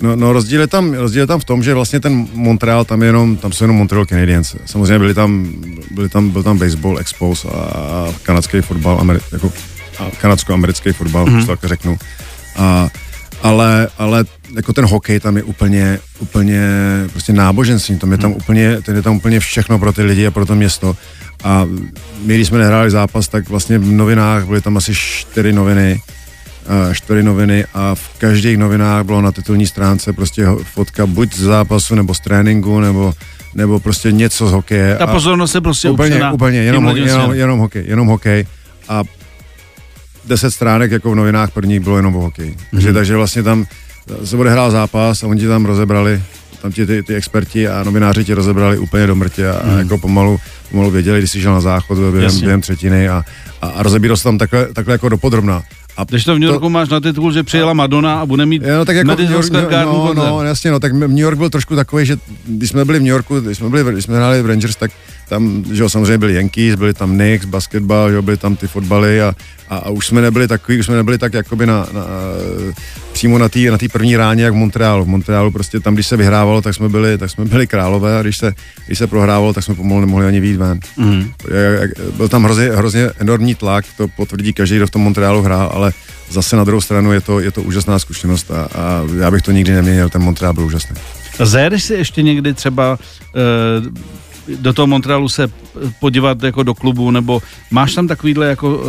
No, no rozdíl, je tam, rozdíl je tam v tom, že vlastně ten Montreal, tam, je jenom, tam jsou jenom Montreal Canadiens. Samozřejmě byli tam, byli tam, byl tam baseball, expos a kanadský fotbal, Ameri- jako, kanadsko-americký fotbal, mm-hmm. to tak řeknu. A, ale, ale jako ten hokej tam je úplně, úplně prostě náboženství, tam je tam, úplně, ten je tam úplně všechno pro ty lidi a pro to město. A my, když jsme nehráli zápas, tak vlastně v novinách byly tam asi čtyři noviny, eh, čtyři noviny a v každých novinách bylo na titulní stránce prostě ho- fotka buď z zápasu, nebo z tréninku, nebo, nebo prostě něco z hokeje. Ta pozornost je prostě úplně, úplně, jenom, tím jenom, jenom, hokej, jenom hokej. A deset stránek jako v novinách prvních bylo jenom o hokej. Mhm. Takže, takže vlastně tam se odehrál zápas a oni ti tam rozebrali, tam ti ty, ty experti a novináři ti rozebrali úplně do mrtě a, a jako pomalu, pomalu věděli, když jsi šel na záchod během. Jasně. během třetiny a, a, a rozebíral se tam takhle, takhle jako dopodrobná. A Když to v New Yorku máš na titul, že přijela Madonna a bude mít no, tak jako New Madison York, Square Garden no, no, no, jasně, no, tak New York byl trošku takový, že když jsme byli v New Yorku, když jsme, byli, když jsme hráli v Rangers, tak tam, že jo, samozřejmě byli Yankees, byli tam Knicks, basketbal, že jo, byly tam ty fotbaly a, a, a už jsme nebyli takový, už jsme nebyli tak jakoby na, na přímo na té na tý první ráně, jak v Montrealu. V Montrealu prostě tam, když se vyhrávalo, tak jsme byli, tak jsme byli králové a když se, když se prohrávalo, tak jsme pomalu nemohli ani výjít ven. Jak- Byl tam hrozně, hrozně enormní tlak, to potvrdí každý, kdo v tom Montrealu hrál, ale zase na druhou stranu je to, je to úžasná zkušenost a, a já bych to nikdy neměnil, ten Montreal byl úžasný. Zajedeš si ještě někdy třeba e, do toho Montrealu se podívat jako do klubu, nebo máš tam takovýhle jako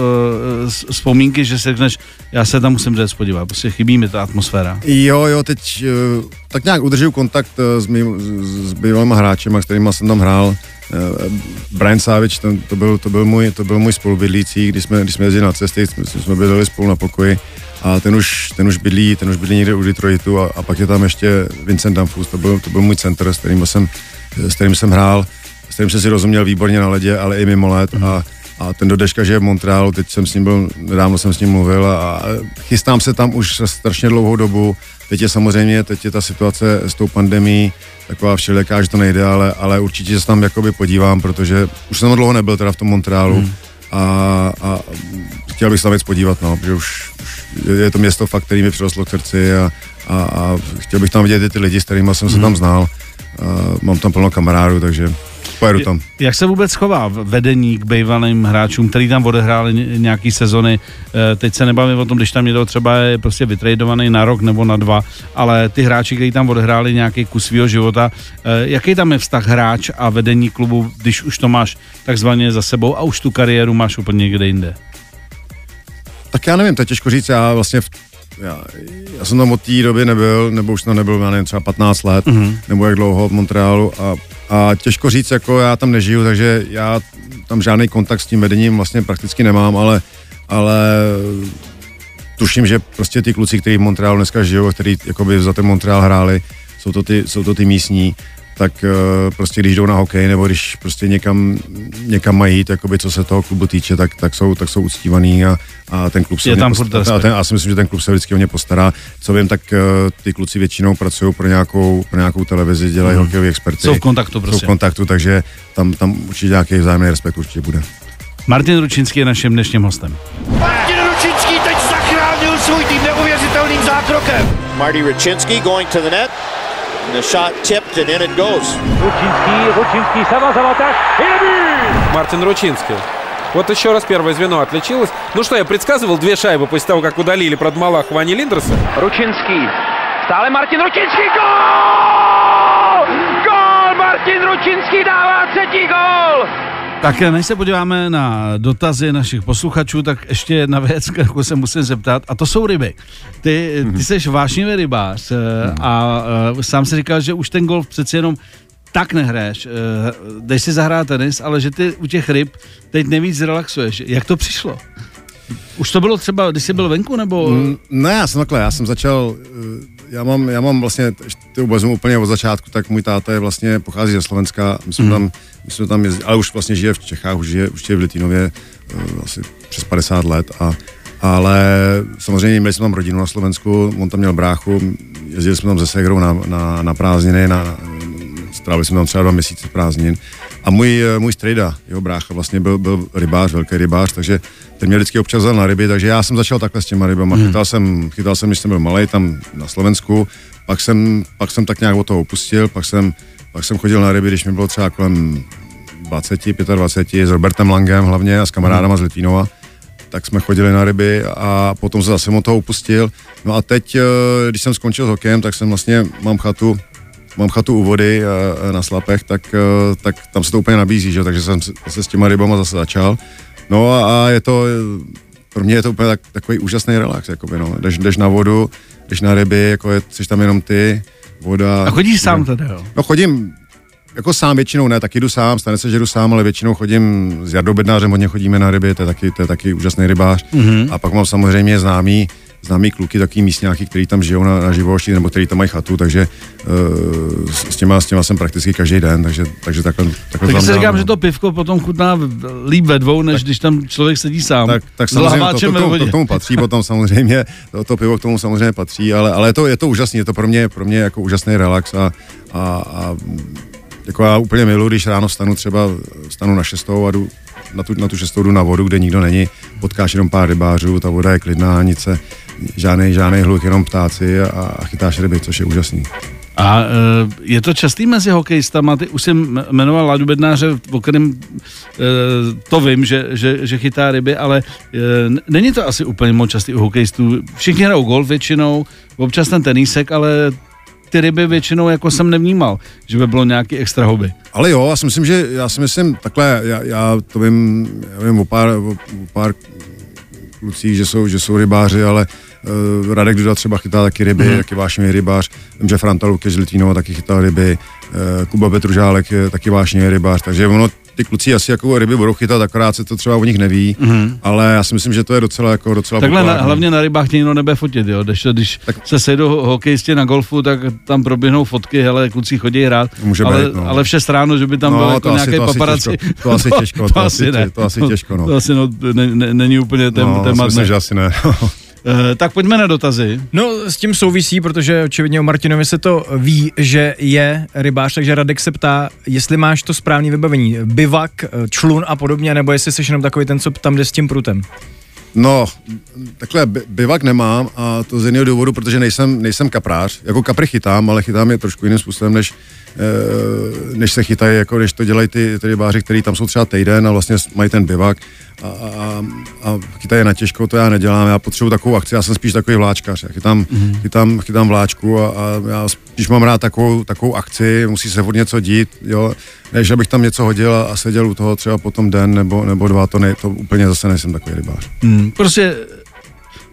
s- vzpomínky, že si řekneš, já se tam musím jít podívat, prostě chybí mi ta atmosféra. Jo, jo, teď eh, tak nějak udržuju kontakt eh, s, mým, s, s bývalýma hráčema, s kterými jsem tam hrál. Brian Savič, ten, to, byl, to, byl můj, to byl můj spolubydlící, když jsme, když jsme jezdili na cesty, jsme, jsme bydleli spolu na pokoji a ten už, ten už bydlí, ten už bydlí někde u Detroitu a, a pak je tam ještě Vincent Danfus, to byl, to byl můj center, s kterým jsem, s kterým jsem hrál, kterým jsem si rozuměl výborně na ledě, ale i mimo led a, a ten do dneška žije v Montrealu, teď jsem s ním byl, nedávno jsem s ním mluvil a, a chystám se tam už strašně dlouhou dobu. Teď je samozřejmě, teď je ta situace s tou pandemí taková všelijaká, že to nejde, ale, ale určitě se tam jakoby podívám, protože už jsem dlouho nebyl teda v tom Montrealu hmm. a, a chtěl bych se tam věc podívat, no, protože už, už je to město fakt, který mi přirostlo k srdci a, a, a chtěl bych tam vidět i ty lidi, s kterými jsem se tam znal. A mám tam plno kamarádů, takže pojedu tam. Jak se vůbec chová vedení k bývalým hráčům, který tam odehráli ně- nějaký sezony? E, teď se nebavím o tom, když tam někdo třeba je prostě vytradovaný na rok nebo na dva, ale ty hráči, kteří tam odehráli nějaký kus svého života, e, jaký tam je vztah hráč a vedení klubu, když už to máš takzvaně za sebou a už tu kariéru máš úplně někde jinde? Tak já nevím, to je těžko říct, já vlastně v, já, já jsem tam od té doby nebyl, nebo už tam nebyl, já nevím, třeba 15 let, mm-hmm. nebo jak dlouho v Montrealu a, a těžko říct, jako já tam nežiju, takže já tam žádný kontakt s tím vedením vlastně prakticky nemám, ale, ale tuším, že prostě ty kluci, kteří v Montrealu dneska žijou, a kteří jakoby za ten Montreal hráli, jsou to ty, jsou to ty místní, tak uh, prostě když jdou na hokej, nebo když prostě někam, někam mají jít, jakoby, co se toho klubu týče, tak, tak, jsou, tak jsou uctívaný a, a ten klub se Je tam post- furt a ten, já si myslím, že ten klub se vždycky o ně postará. Co vím, tak uh, ty kluci většinou pracují pro nějakou, pro nějakou televizi, dělají mm. hokejoví experty. Jsou v kontaktu Jsou prostě. v kontaktu, takže tam, tam určitě nějaký vzájemný respekt určitě bude. Martin Ručinský je naším dnešním hostem. Martin Ručinský teď zachránil svůj tým neuvěřitelným zákrokem. Marty Rachinsky going to the net. And the shot tipped and in it goes. Ручинский, Ручинский, сама атак. И дебют! Мартин Ручинский. Вот еще раз первое звено отличилось. Ну что, я предсказывал две шайбы после того, как удалили Продмалахова Вани Линдерса. Ručinský. Stále Martin Ručinský. Gól! Gól! Martin Ručinský dává třetí gól! Tak než se podíváme na dotazy našich posluchačů, tak ještě jedna věc, kterou se musím zeptat, a to jsou ryby. Ty, ty jsi vášnivý rybář eh, a eh, sám si říkal, že už ten golf přeci jenom tak nehraješ, eh, jdeš si zahrát tenis, ale že ty u těch ryb teď nejvíc relaxuješ. Jak to přišlo? Už to bylo třeba, když jsi byl venku, nebo... Mm, Ne, já jsem takhle, já jsem začal, eh, já mám, já mám vlastně, to vezmu úplně od začátku, tak můj táta je vlastně, pochází ze Slovenska, my jsme Mhm. tam, my jsme tam jezdili, ale už vlastně žije v Čechách, už žije, už v Litínově eh, asi přes 50 let a ale samozřejmě měli jsme tam rodinu na Slovensku, on tam měl bráchu, jezdili jsme tam se Segrou na, na, na prázdniny, na, na, strávili jsme tam třeba dva měsíce prázdnin. A můj, eh, můj strejda, jeho brácha, vlastně byl, byl rybář, velký rybář, takže ten mě vždycky občas na ryby, takže já jsem začal takhle s těma rybama. Hmm. Chytal, jsem, chytal jsem, když jsem byl malý tam na Slovensku, pak jsem, pak jsem tak nějak od toho upustil, pak jsem, pak jsem chodil na ryby, když mi bylo třeba kolem 20, 25, s Robertem Langem hlavně a s kamarádama z Litvínova, tak jsme chodili na ryby a potom se zase od toho upustil. No a teď, eh, když jsem skončil s hokejem, tak jsem vlastně, mám chatu, mám chatu u vody eh, na Slapech, tak, eh, tak tam se to úplně nabízí, že? takže jsem se s těma rybama zase začal. No a, a je to, pro mě je to úplně tak, takový úžasný relax, jakoby, no. jdeš, jdeš na vodu, jdeš na ryby, jako je, jsi tam jenom ty, voda. A chodíš sám teda, jo? No chodím, jako sám většinou ne, taky jdu sám, stane se, že jdu sám, ale většinou chodím s Jardou Bednářem, hodně chodíme na ryby, to je taky, to je taky úžasný rybář. Mm-hmm. A pak mám samozřejmě známý, známý kluky, takový místňáky, kteří tam žijou na, na živošti, nebo kteří tam mají chatu, takže uh, s, s, těma, s těma jsem prakticky každý den, takže, takže takhle, takhle Tak si říkám, no. že to pivko potom chutná líp ve dvou, než když tam člověk sedí sám. tak, tak samozřejmě to, to, to, to, k tomu patří potom samozřejmě, to, to pivo k tomu samozřejmě patří, ale, ale je to, je to úžasný, je to pro mě, pro mě jako úžasný relax a, a, a jako já úplně miluji, když ráno vstanu třeba, vstanu na šestou a jdu na tu, na tu šestou jdu na vodu, kde nikdo není, potkáš jenom pár rybářů, ta voda je klidná, nic se, žádný, žádný hluk, jenom ptáci a, a chytáš ryby, což je úžasný. A e, je to častý mezi hokejistama, ty už jsem jmenoval Ladu Bednáře, o kterém e, to vím, že, že, že chytá ryby, ale e, není to asi úplně moc častý u hokejistů. Všichni hrajou golf většinou, občas ten tenísek, ale ty ryby většinou jako jsem nevnímal, že by bylo nějaký extra hobby. Ale jo, já si myslím, že já si myslím, takhle, já, já to vím, já vím o pár, o, o pár klucích, že jsou, že jsou rybáři, ale uh, Radek Duda třeba chytá taky ryby, Mhm. mm. taky vášnivý rybář. Vím, že Franta Luky z Litvínova taky chytal ryby, uh, Kuba Petružálek je taky vášnivý rybář, takže ono, ty kluci asi jako ryby budou chytat, akorát se to třeba o nich neví, mm. ale já si myslím, že to je docela jako docela. Takhle na, hlavně na rybách tě nikdo nebude fotit, jo. Když, když tak. Se sejdou hokejisti na golfu, tak tam proběhnou fotky, hele, kluci chodí hrát, Může ale, být, no. ale v 6 ráno, že by tam No, byl to jako nějaký to asi paparazzi. těžko, to asi těžko, to asi tě- to asi těžko, no. To asi no, ne, ne, není úplně tém, no, témat. myslím, ne. že asi ne. Eh, tak pojďme na dotazy. No, s tím souvisí, protože očividně o Martinovi se to ví, že je rybář, takže Radek se ptá, jestli máš to správné vybavení, bivak, člun a podobně, nebo jestli jsi jenom takový ten, co tam jde s tím prutem. No, takhle bi- bivak nemám a to z jiného důvodu, protože nejsem, nejsem kaprář. Jako kapry chytám, ale chytám je trošku jiným způsobem, než, eh, než se chytají, jako než to dělají ty, ty rybáři, kteří tam jsou třeba týden a vlastně mají ten bivak a, a, a chytají je na těžko, to já nedělám. Já potřebuji takovou akci, já jsem spíš takový vláčkař. Já chytám, mm-hmm. chytám, chytám vláčku a, a, já spíš mám rád takovou, takovou akci, musí se furt něco dít, jo. Než abych tam něco hodil a, a seděl u toho třeba potom den nebo, nebo dva, to, ne, to úplně zase nejsem takový rybář. Hmm. Prostě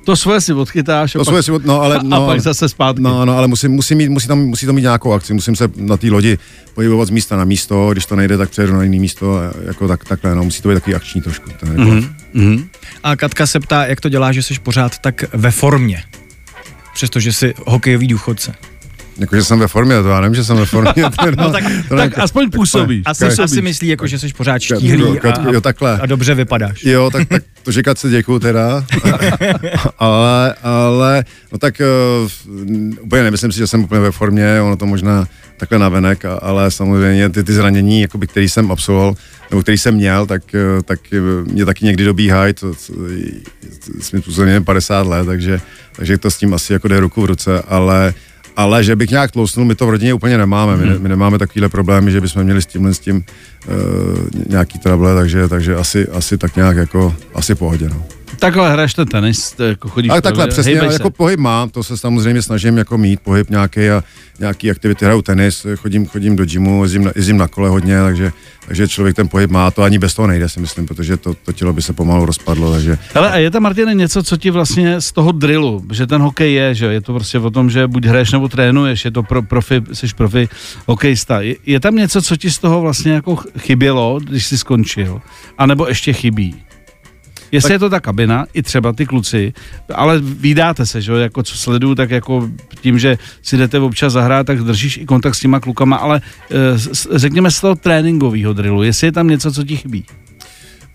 to svoje si odchytáš a, To pak, svoje si, od- no, ale, no, a pak zase zpátky. No, no, ale musím, musím mít, musí, tam, musí to mít nějakou akci, musím se na té lodi pohybovat z místa na místo, když to nejde, tak přejdu na jiné místo, jako tak, takhle, no, musí to být takový akční trošku. Ten mm-hmm. Mhm. A Katka se ptá, jak to dělá, že jsi pořád tak ve formě, přestože jsi hokejový důchodce. Jako, že jsem ve formě, to já nevím, že jsem ve formě. no, tak- to Tak aspoň působíš. Asi, Působíš. asi myslí, jako, že jsi pořád štíhlý a, Katko, jo, takhle. a dobře vypadáš. Jo, tak, tak to říkat se děkuju teda, ale, ale, no tak uh, úplně nemyslím si, že jsem úplně ve formě, ono to možná takhle navenek, a- ale samozřejmě ty, ty zranění, jakoby, který jsem absolvoval, nebo který jsem měl, tak, eh, tak eh, mě taky někdy dobíhají, to, to, způsobem je 50 let, takže, takže to s tím asi jako jde ruku v ruce, ale ale že bych nějak tlousnul, my to v rodině úplně nemáme. My, ne, my nemáme takovéhle problémy, že bychom měli s tímhle s tím nějaký trable, takže, takže asi, asi tak nějak jako, asi pohodě. No. Takhle hraješ ten tenis, jako chodíš Ale takhle přesně, ale jako pohyb mám, to se samozřejmě snažím jako mít, pohyb nějaký a nějaký aktivity, hraju tenis, chodím, chodím do gymu, jezdím na, jezdím na kole hodně, takže, takže člověk ten pohyb má, to ani bez toho nejde si myslím, protože to, to tělo by se pomalu rozpadlo, takže Hele, a je tam, Martine, něco, co ti vlastně z toho drillu, že ten hokej je, že je to prostě o tom, že buď hraješ nebo trénuješ, je to pro profi, jsi profi hokejista. Je, je tam něco, co ti z toho vlastně jako chybělo, když jsi skončil, a nebo ještě chybí? Jestli tak... je to ta kabina, i třeba ty kluci, ale vydáte se, že jo, jako co sleduju, tak jako tím, že si jdete občas zahrát, tak držíš i kontakt s těma klukama, ale eh, s- řekněme z toho tréninkového drillu, jestli je tam něco, co ti chybí.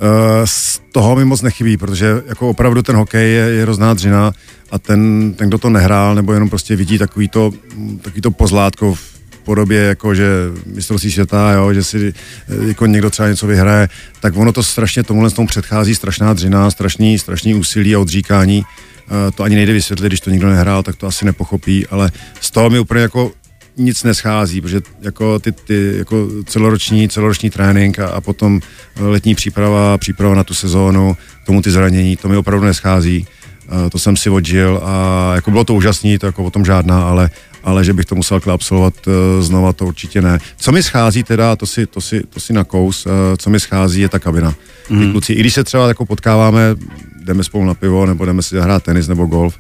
Uh, z toho mi moc nechybí, protože jako opravdu ten hokej je, je hrozná dřina a ten, ten, kdo to nehrál, nebo jenom prostě vidí takový to, takový to pozlátko v podobě, jako že mistrovství světa, jo, že si eh, jako někdo třeba něco vyhraje, tak ono to strašně tomuhle tomu předchází strašná dřina, strašný, strašný úsilí a odříkání eh, to ani nejde vysvětlit, když to nikdo nehrál, tak to asi nepochopí, ale z toho mi úplně jako nic neschází, protože jako ty, ty jako celoroční, celoroční trénink a, a potom letní příprava, příprava na tu sezónu, tomu ty zranění, to mi opravdu neschází. To jsem si odžil a jako bylo to úžasný, to jako o tom žádná, ale, ale že bych to musel absolvovat uh, znova, to určitě ne. Co mi schází teda, to si, to si, to si nakous, uh, co mi schází je ta kabina. Ty Mhm. kluci, i když se třeba jako potkáváme, jdeme spolu na pivo, nebo jdeme si zahrát tenis nebo golf,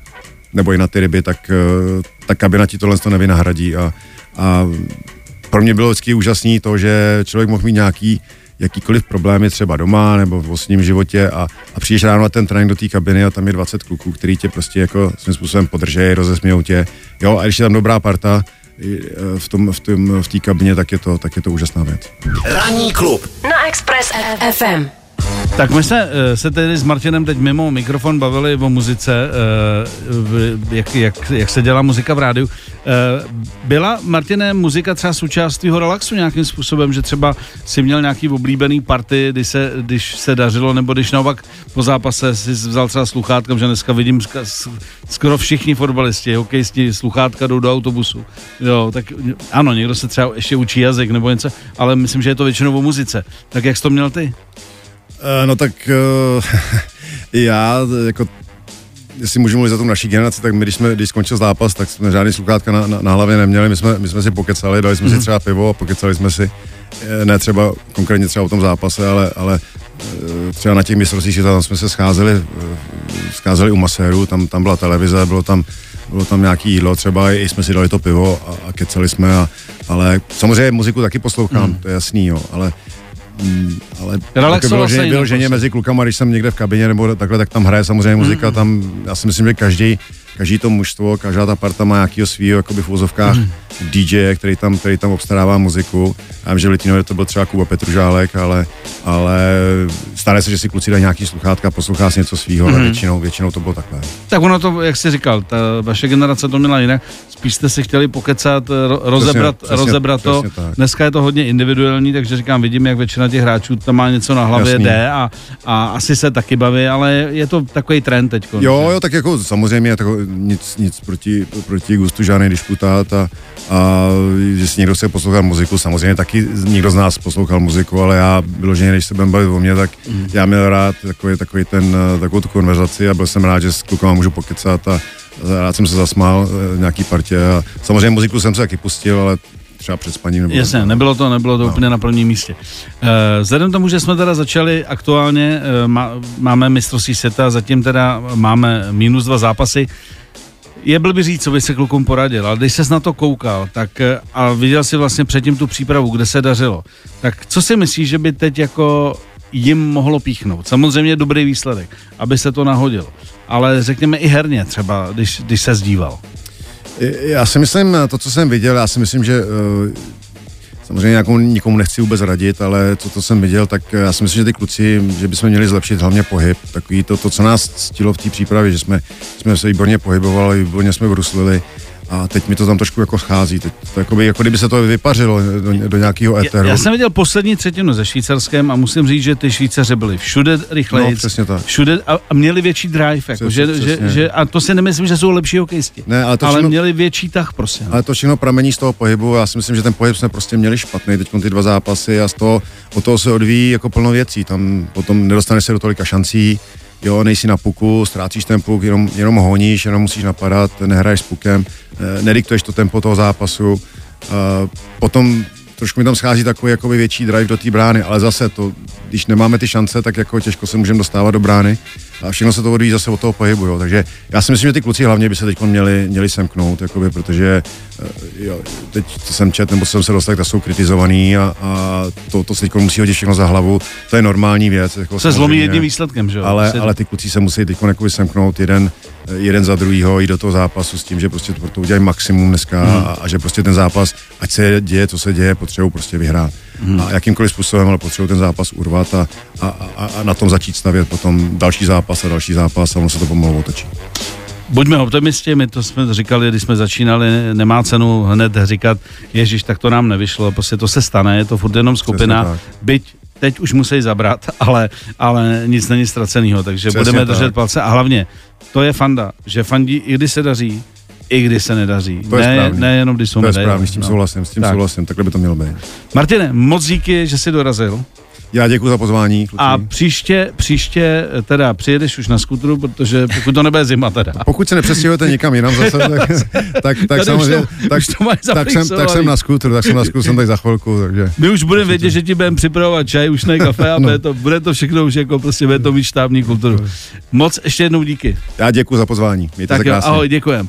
nebo i na ty ryby, tak uh, ta kabina ti tohle to nevynahradí a, a pro mě bylo vždycky úžasný to, že člověk mohl mít nějaký jakýkoliv problémy třeba doma nebo v osobním životě a, a přijdeš ráno na ten trénink do té kabiny a tam je 20 kluků, který tě prostě jako svým způsobem podržejí, rozesmějou tě. Jo, a když je tam dobrá parta eh, v tom, v tom, v té kabině, tak je to, tak je to úžasná věc. Ranní klub na Express FM. Tak my jsme eh, se tedy s Martinem teď mimo mikrofon bavili o muzice, eh, jak, jak, jak se dělá muzika v rádiu. Eh, Byla, Martine, muzika třeba součást tvýho relaxu nějakým způsobem, že třeba si měl nějaký oblíbený party, když se, když se dařilo, nebo když naopak po zápase si vzal třeba sluchátka, že dneska vidím skoro všichni fotbalisti, hokejisti, sluchátka jdou do autobusu. Jo, tak ano, někdo se třeba ještě učí jazyk nebo něco, ale myslím, že je to většinou o muzice. Tak jak jsi to měl ty? Uh, no tak uh, já jako jestli můžu mluvit za tu naší generaci, tak my, když, jsme, když skončil zápas, tak jsme žádný sluchátka na, na, na hlavě neměli, my jsme, my jsme si pokecali, dali jsme si třeba pivo a pokecali jsme si, eh, ne třeba konkrétně třeba o tom zápase, ale, ale eh, třeba na těch mistrovství světa, tam jsme se scházeli, eh, scházeli u maséru, tam, tam byla televize, bylo tam, bylo tam nějaký jídlo třeba, i jsme si dali to pivo a, a kecali jsme, a, ale samozřejmě muziku taky poslouchám, to je jasný, jo, ale Mm, ale Relaxoval jako se vyloženě prostě. mezi klukama, když jsem někde v kabině nebo takhle, tak tam hraje samozřejmě muzika, Mm. tam já si myslím, že každý, každý to mužstvo, každá ta parta má nějakýho svýho, jakoby v úzovkách Mm. DJ, který tam, který tam obstarává muziku. Já vím, že v Litvínově to byl třeba Kuba Petružálek, ale, ale stane se, že si kluci dají nějaký sluchátka, poslouchá si něco svýho, Mhm. ale většinou, většinou to bylo takhle. Tak ono to, jak jsi říkal, ta vaše generace to měla jinak. Spíš jste si chtěli pokecat, ro- rozebrat, přesně, rozebrat to. přesně tak. Dneska je to hodně individuální, takže říkám, vidím, jak většina těch hráčů tam má něco na hlavě, Jasný. jde a, a asi se taky baví, ale je to takový trend teď. Jo, jo, tak jako samozřejmě tako, nic, nic proti, proti gustu žádný disputát a, a jestli někdo chce poslouchat muziku, samozřejmě taky někdo z nás poslouchal muziku, ale já vyloženě, když se budeme bavit o mě, tak mm. já měl rád takový, takový ten, takovou tu konverzaci a byl jsem rád, že s klukama můžu pokecat a rád jsem se zasmál eh, nějaký partě a samozřejmě muziku jsem se taky pustil, ale třeba před spaním. Nebo Jasně, nebylo to, nebylo to no. úplně na prvním místě. Eh, Vzhledem tomu, že jsme teda začali aktuálně, eh, má, máme mistrovství světa, zatím teda máme minus dva zápasy. Je blbý říct, co by se klukům poradil, ale když ses na to koukal tak, eh, a viděl si vlastně předtím tu přípravu, kde se dařilo, tak co si myslíš, že by teď jako jim mohlo píchnout? Samozřejmě dobrý výsledek, aby se to nahodilo. Ale řekněme i herně třeba, když, když se zdíval. Já si myslím, to, co jsem viděl, já si myslím, že eh, samozřejmě nějakou, nikomu nechci vůbec radit, ale to, co jsem viděl, tak já si myslím, že ty kluci, že bychom měli zlepšit hlavně pohyb. Takový to, to co nás ctilo v té přípravě, že jsme, jsme se výborně pohybovali, výborně jsme bruslili a teď mi to tam trošku jako schází. Teď to jakoby, jako kdyby se to vypařilo do, do nějakého éteru. Já, já jsem viděl poslední třetinu ze Švýcarskem a musím říct, že ty Švýcaři byli všude rychleji, No, přesně tak. všude a, a měli větší drive, jako, Přesně, že, že, přesně. že, a to si nemyslím, že jsou lepší hokejisti, Ne, ale to ale všechno- měli větší tah prostě. Ale to všechno pramení z toho pohybu. Já si myslím, že ten pohyb jsme prostě měli špatný teď ty dva zápasy a z toho, od toho se odvíjí jako plno věcí. Tam potom nedostaneš se do tolika šancí, jo, nejsi na puku, ztrácíš ten puk, jenom, jenom honíš, jenom musíš napadat, nehraješ s pukem, eh, nediktuješ to tempo toho zápasu. Eh, potom trošku mi tam schází takový jakoby větší drive do té brány, ale zase to, když nemáme ty šance, tak jako těžko se můžeme dostávat do brány a všechno se to odvíjí zase od toho pohybu, jo. takže já si myslím, že ty kluci hlavně by se teď měli, měli semknout, jakoby, protože eh, jo, teď jsem čet, nebo jsem se dostal, tak jsou kritizovaný a, a to, to se teď musí hodit všechno za hlavu, to je normální věc. Jako se zlomí jedním výsledkem, že jo? Ale, Se- ale ty kluci se musí teď semknout jeden, jeden za druhýho, jít do toho zápasu s tím, že prostě to, to udělají maximum dneska Hmm. a, a, že prostě ten zápas, ať se děje, co se děje, potřebují prostě vyhrát. Hmm. A jakýmkoliv způsobem, ale potřebují ten zápas urvat a, a, a, a na tom začít stavět potom další zápas a další zápas a ono se to pomalu otočí. Buďme optimisti, my to jsme říkali, když jsme začínali, nemá cenu hned říkat, ježiš, tak to nám nevyšlo, prostě to se stane, je to furt jenom skupina, byť teď už musí zabrat, ale, ale nic není ztraceného, takže Přesně budeme tak. držet palce a hlavně, to je fanda, že fandí i když se daří, i když se nedaří. To je ne, správně. ne jenom když jsou To je medaile, správně, s tím no. souhlasím, s tím Tak. souhlasím, takhle by to mělo být. Martine, moc díky, že jsi dorazil. Já děkuji za pozvání, kluci. A příště, příště teda přijedeš už na skutru, protože pokud to nebude zima teda. Pokud se nepřestěhujete někam jinam zase, tak, tak, tak samozřejmě, to- tak, to máš tak, jsem, tak jsem na skútru, tak jsem na skútru, jsem tak za chvilku, takže My už budeme vědět, že ti budeme připravovat čaj, už ne kafe a No. bude, to, bude to všechno už jako prostě bude to mít štábní kulturu. Moc ještě jednou díky. já děkuji za pozvání, mějte Tak se jo, krásně. ahoj, děkujem.